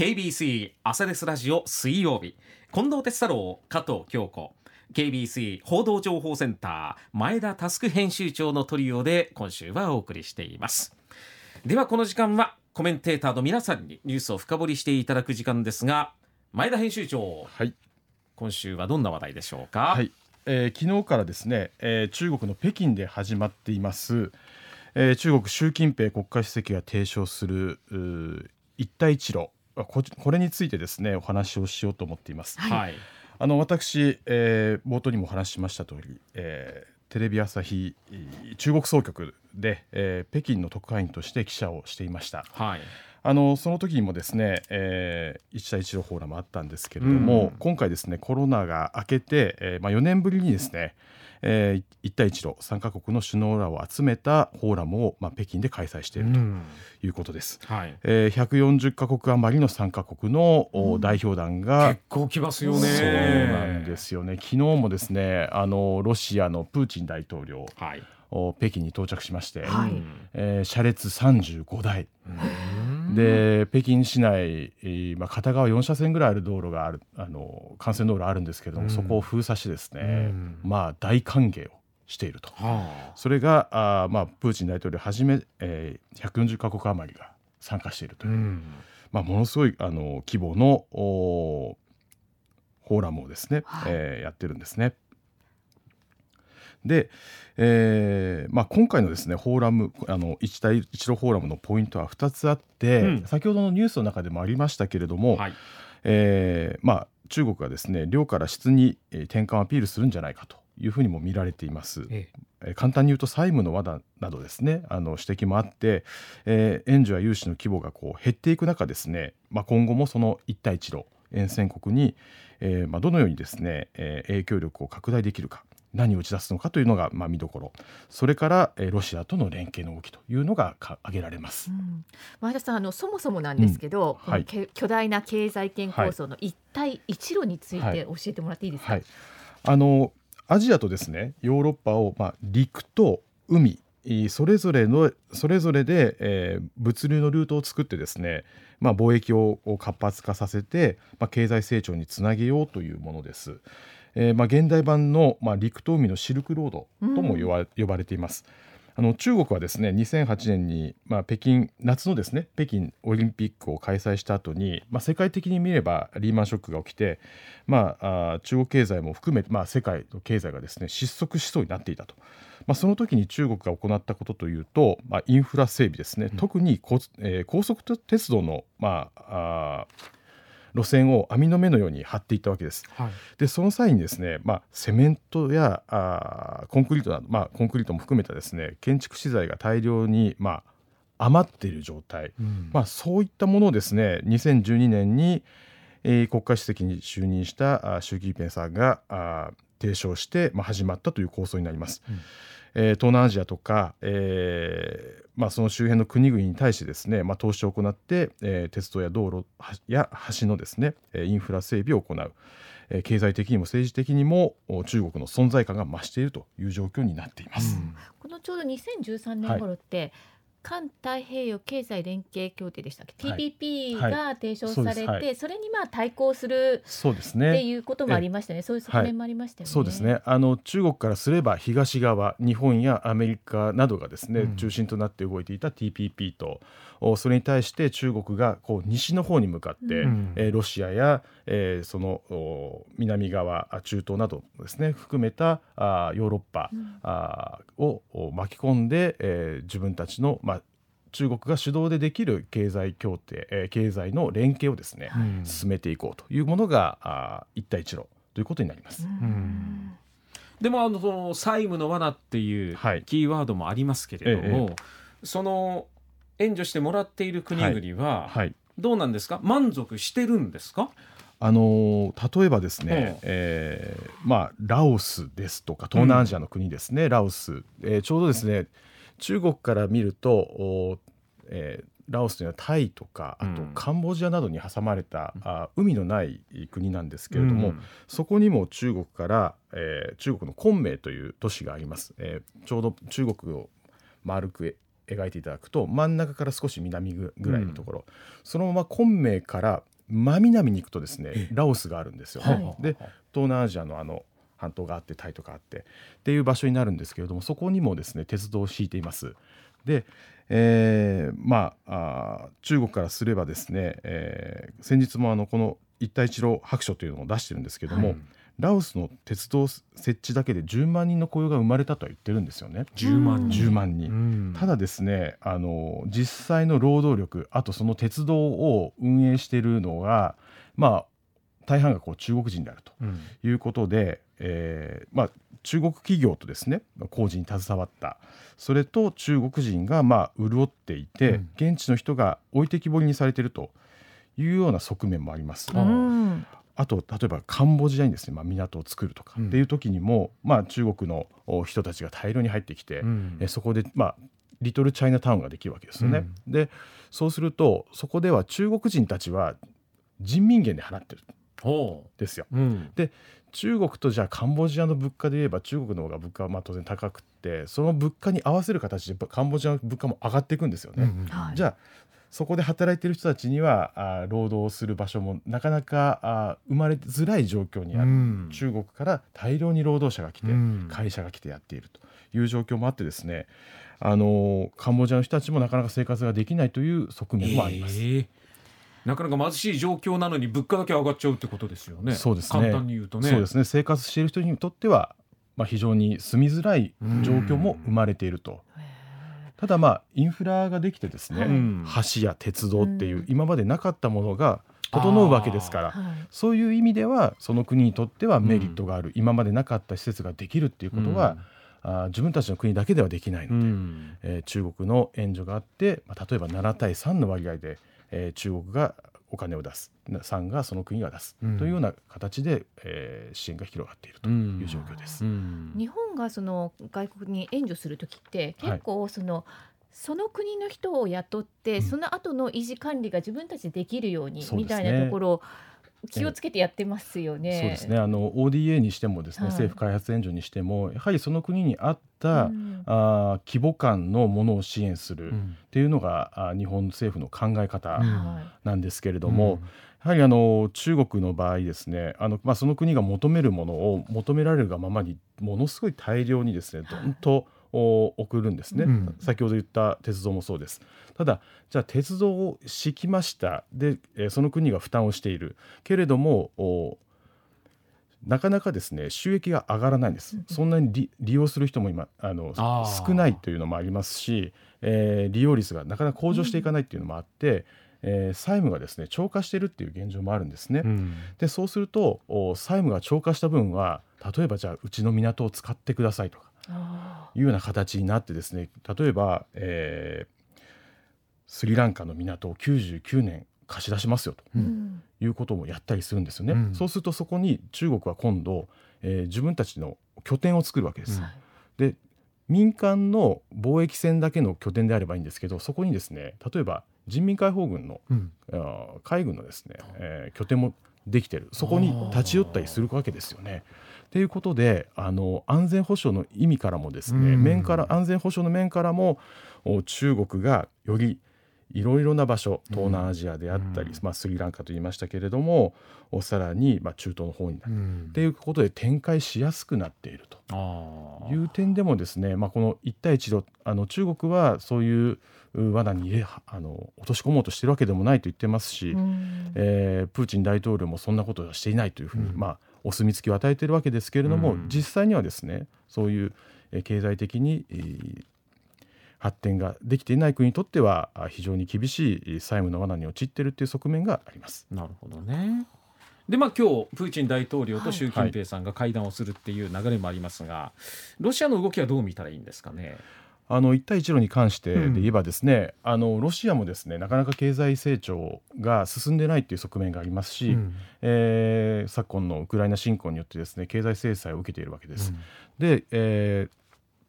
KBC 朝レスラジオ水曜日。近藤哲太郎加藤京子。KBC 報道情報センター前田タスク編集長のトリオで今週はお送りしています。ではこの時間はコメンテーターの皆さんにニュースを深掘りしていただく時間ですが前田編集長、はい、今週はどんな話題でしょうか、はい。えー、昨日からですね、えー、中国の北京で始まっています、えー、中国習近平国家主席が提唱する一帯一路ここれについてですねお話をしようと思っています。はい、あの私、えー、冒頭にもお話ししました通り、えー、テレビ朝日中国総局で、えー、北京の特派員として記者をしていました。はいあのその時にもですね、えー、一帯一路フォーラムあったんですけれども、うん、今回ですねコロナが明けて、えーまあ、4年ぶりにですね、えー、一帯一路3カ国の首脳らを集めたフォーラムを、まあ、北京で開催しているということです。うん、はい。えー、140カ国余りの3カ国の、うん、代表団が結構来ますよね。そうなんですよね。昨日もですねあのロシアのプーチン大統領、はい。北京に到着しまして、はい。えー、車列35台で北京市内、まあ、片側4車線ぐらいある道路があるあの幹線道路あるんですけれども、そこを封鎖してですね、まあ、大歓迎をしていると、それがあ、まあ、プーチン大統領はじめ、えー、140か国余りが参加しているという、まあ、ものすごいあの規模のフォーラムをですね、はい、えー、やってるんですね。で、えーまあ、今回のですねフォーラムあの一帯一路フォーラムのポイントは2つあって、うん、先ほどのニュースの中でもありましたけれども、はい、えー、まあ、中国がですね量から質に転換をアピールするんじゃないかというふうにも見られています。ええ、簡単に言うと債務の罠などですねあの指摘もあって、えー、援助や融資の規模がこう減っていく中ですね、まあ、今後もその一帯一路沿線国に、えーまあ、どのようにですね、えー、影響力を拡大できるか何を打ち出すのかというのがまあ見どころ。それから、えー、ロシアとの連携の動きというのが挙げられます、うん、前田さんあのそもそもなんですけど、うん。はい、巨大な経済圏構想の一帯一路について教えてもらっていいですか、はい。はい、あのアジアとですねヨーロッパを、まあ、陸と海それぞれのそれぞれで、えー、物流のルートを作ってですね、まあ、貿易を活発化させて、まあ、経済成長につなげようというものです。えーまあ、現代版の、まあ、陸と海のシルクロードとも呼ば,、呼ばれています。あの中国はですね2008年に、まあ、北京夏のですね北京オリンピックを開催した後に、まあ、世界的に見ればリーマンショックが起きて、まあ、あ中国経済も含め、まあ、世界の経済がですね失速しそうになっていたと。まあ、その時に中国が行ったことというと、まあ、インフラ整備ですね、うん、特に高,、えー、高速鉄道の、まあ、あ路線を網の目のように張っていったわけです。はい、でその際にですね、まあ、セメントやあコンクリートなど、まあ、コンクリートも含めたですね建築資材が大量に、まあ、余っている状態、うん、まあ、そういったものをですね2012年に、えー、国家主席に就任したあ習近平さんがあ提唱して、まあ、始まったという構想になります。うんえー、東南アジアとか、えーまあ、その周辺の国々に対してですね、まあ、投資を行って、えー、鉄道や道路や橋のですねインフラ整備を行う。経済的にも政治的にも中国の存在感が増しているという状況になっています。うん、このちょうど2013年頃って、はい環太平洋経済連携協定でしたっけ、はい、TPP が提唱されて、はい、それにまあ対抗するそうですね。っていうこともありましたね、そういう側面もありましたよね。そうですね。あの中国からすれば東側、日本やアメリカなどがですね、うん、中心となって動いていた TPP と、それに対して中国がこう西の方に向かって、うん、えー、ロシアや、えー、その南側、中東などですね含めたあヨーロッパ、うん、あを巻き込んで、えー、自分たちの、まあ、中国が主導でできる経済協定、えー、経済の連携をですね、うん、進めていこうというものがあ一帯一路ということになります。うん。でもあのその債務の罠っていうキーワードもありますけれども、はいええ、その援助してもらっている国々は、はい、どうなんですか？満足してるんですか？あの例えばですね、えー、まあ、ラオスですとか東南アジアの国ですね、うん、ラオス、えー、ちょうどですね中国から見ると、えー、ラオスというのはタイとかあとカンボジアなどに挟まれた、うん、あ海のない国なんですけれども、うん、そこにも中国から、えー、中国の昆明という都市があります、えー、ちょうど中国を丸く描いていただくと真ん中から少し南ぐらいのところ、うん、そのまま昆明から、真南に行くとですねラオスがあるんですよ、はい。で東南アジアのあの半島があってタイとかあってっていう場所になるんですけれどもそこにもですね鉄道を敷いています。で、えーまああー中国からすればですね、えー先日もあのこの一帯一路白書というのを出してるんですけども、はいラオスの鉄道設置だけで10万人の雇用が生まれたとは言ってるんですよね。10万人10万人、うんただですねあの実際の労働力あとその鉄道を運営しているのがまあ大半がこう中国人であるとうん。いうことで、えーまあ、中国企業とですね工事に携わった。それと中国人がまあ潤っていて、うん。現地の人が置いてきぼりにされているというような側面もあります。あうんあと例えばカンボジアにですね、まあ、港を作るとかうん。っていう時にも、まあ、中国のお人たちが大量に入ってきて、うん。えそこで、まあ、リトルチャイナタウンができるわけですよね。でそうするとそこでは中国人たちは人民元で払ってるですよ。ううん中国とじゃあカンボジアの物価で言えば中国の方が物価はまあ当然高くってその物価に合わせる形でやっぱカンボジアの物価も上がっていくんですよね。うんはい。じゃあそこで働いてる人たちにはあー労働する場所もなかなかあー生まれづらい状況にある、うん。中国から大量に労働者が来て、うん。会社が来てやっているという状況もあってですねあのーカンボジアの人たちもなかなか生活ができないという側面もあります。ええなかなか貧しい状況なのに物価だけ上がっちゃうってことですよね。そうですね。簡単に言うとね。そうですね。生活している人にとっては、まあ、非常に住みづらい状況も生まれていると。ただまあインフラができてですね、橋や鉄道っていう、うん。今までなかったものが整うわけですからはい。そういう意味ではその国にとってはメリットがある、今までなかった施設ができるっていうことは、あー自分たちの国だけではできないので、うん。えー中国の援助があって、まあ、例えば7対3の割合で、えー中国がお金を出す。3がその国が出す、うん。というような形で、えー支援が広がっているという状況です。うん。日本がその外国に援助する時って結構その、その国の人を雇って、うん。その後の維持管理が自分たちでできるようにみたいなところを気をつけてやってますよね。そうですね。あの ODA にしてもですね、はい。政府開発援助にしてもやはりその国に合った、うん。あー規模感のものを支援するっうん。ていうのが、あー日本政府の考え方うん。はなんですけれども、やはりあの中国の場合ですねあの、まあ、その国が求めるものを求められるがままにものすごい大量にですねどんとお送るんですね、うん。先ほど言った鉄道もそうです。ただじゃあ鉄道を敷きました。で、えーその国が負担をしている。けれどもおなかなかですね収益が上がらないんです、そんなに利利用する人も今あの少ないというのもありますし、えー利用率がなかなか向上していかないっていうのもあって、えー債務がですね超過しているっていう現状もあるんですね。うん。でそうするとお債務が超過した分は例えばじゃあうちの港を使ってくださいとかいうような形になってですね例えば、えースリランカの港を99年貸し出しますよということもやったりするんですよね。うんそうするとそこに中国は今度、えー自分たちの拠点を作るわけです。うんで民間の貿易船だけの拠点であればいいんですけどそこにですね例えば人民解放軍のうん海軍のですね、えー拠点もできてるそこに立ち寄ったりするわけですよね。ということであの安全保障の意味からもですね、うん。面から安全保障の面からもお中国がよりいろいろな場所東南アジアであったり、うん。まあ、スリランカと言いましたけれどもおさらに、まあ、中東の方になる、うん。っていうことで展開しやすくなっていると。いう点でもですね、まあ、この一帯一路あの中国はそういうう罠にあの落とし込もうとしてるわけでもないと言ってますし、うん。えープーチン大統領もそんなことはしていないというふうに、うん。まあ、お墨付きを与えているわけですけれども、うん実際にはですねそういうえー経済的に、えー発展ができていない国にとってはあ非常に厳しいえー債務の罠に陥っているという側面があります。なるほどね。でまあ今日プーチン大統領と習近平さんが会談をするっていう流れもありますが、ロシアの動きはどう見たらいいんですかね？あの一帯一路に関してで言えばですね、あのロシアもですねなかなか経済成長が進んでないっていう側面がありますし、うん。えー昨今のウクライナ侵攻によってですね経済制裁を受けているわけです。うん。で、えー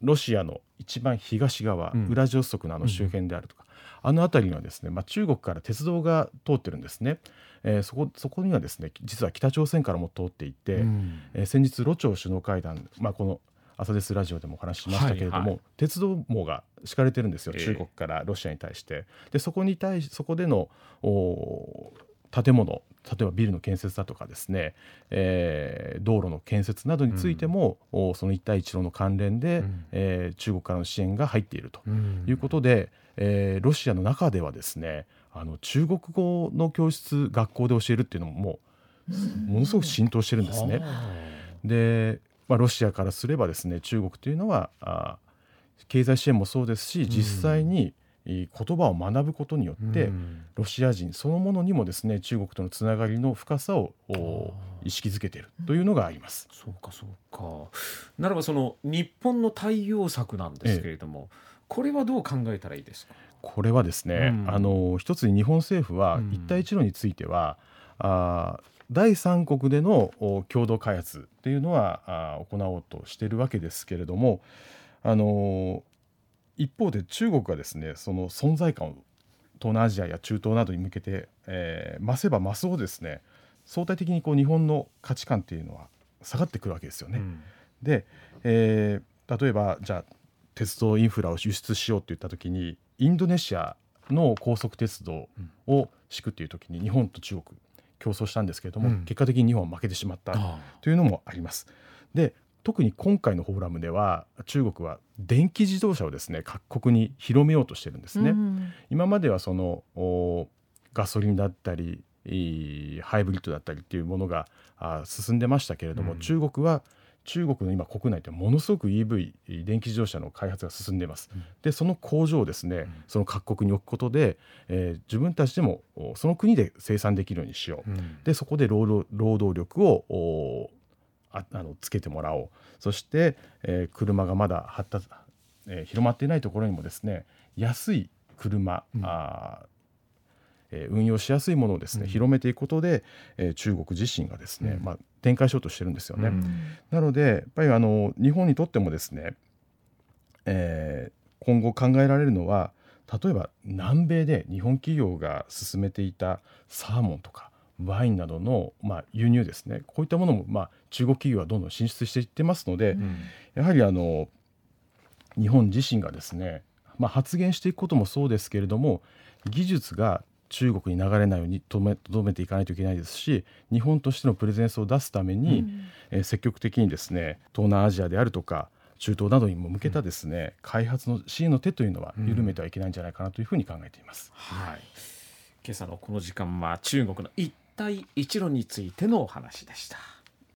ロシアの一番東側、うん。ウラジオストクのあの周辺であるとか、あの辺りにはですね、まあ、中国から鉄道が通ってるんですね。えーそこそこにはですね実は北朝鮮からも通っていて、うん。えー先日ロ朝首脳会談、まあ、この朝ですラジオでもお話ししましたけれども、はいはい。鉄道網が敷かれてるんですよ、ええ。中国からロシアに対して。でそこに対しそこでのお建物例えばビルの建設だとかですね、えー、道路の建設などについても、うん、その一帯一路の関連で、うん、えー、中国からの支援が入っていると。いうことで、うん、えー、ロシアの中ではですねあの中国語の教室学校で教えるっていうのももうものすごく浸透してるんですね。で、まあ、ロシアからすればですね中国というのはあ経済支援もそうですし実際に、言葉を学ぶことによって、ロシア人そのものにもですね中国とのつながりの深さを意識づけているというのがあります。そうかそうか。ならばその日本の対応策なんですけれども、ええ、これはどう考えたらいいですか？これはですね、うん、あの一つに日本政府は一帯一路については、うん、あ第三国での共同開発っていうのはあ行おうとしているわけですけれども、あの一方で中国がですねその存在感を東南アジアや中東などに向けて、えー、増せば増すほどですね相対的にこう日本の価値観っていうのは下がってくるわけですよね。うん、で、えー、例えばじゃあ鉄道インフラを輸出しようって言った時にインドネシアの高速鉄道を敷くっていう時に日本と中国競争したんですけれども、うん、結果的に日本は負けてしまったというのもあります。で特に今回のフォーラムでは中国は電気自動車をですね各国に広めようとしてるんですね。うん、今まではそのガソリンだったりハイブリッドだったりっていうものが進んでましたけれども、うん、中国は中国の今国内ってものすごく EV 電気自動車の開発が進んでいます。うん、でその工場をですね、その各国に置くことで、えー、自分たちでもその国で生産できるようにしよう。でそこで労働労働力をああのつけてもらおう。そして、えー、車がまだ発達、えー、広まっていないところにもですね安い車、うん、あえー、運用しやすいものをですね、うん、広めていくことで、えー、中国自身がですね、うん、まあ、展開しようとしてるんですよね。うん、なのでやっぱりあの日本にとってもですね、えー、今後考えられるのは例えば南米で日本企業が進めていたサーモンとかワインなどの、まあ、輸入ですねこういったものも、まあ、中国企業はどんどん進出していってますので、うん、やはりあの日本自身がですね、まあ、発言していくこともそうですけれども技術が中国に流れないようにとめとめていかないといけないですし日本としてのプレゼンスを出すために、うん、えー、積極的にですね東南アジアであるとか中東などにも向けたですね、うん、開発の支援の手というのは緩めてはいけないんじゃないかなというふうに考えています。はい、今朝のこの時間は中国の一帯一路についてのお話でした。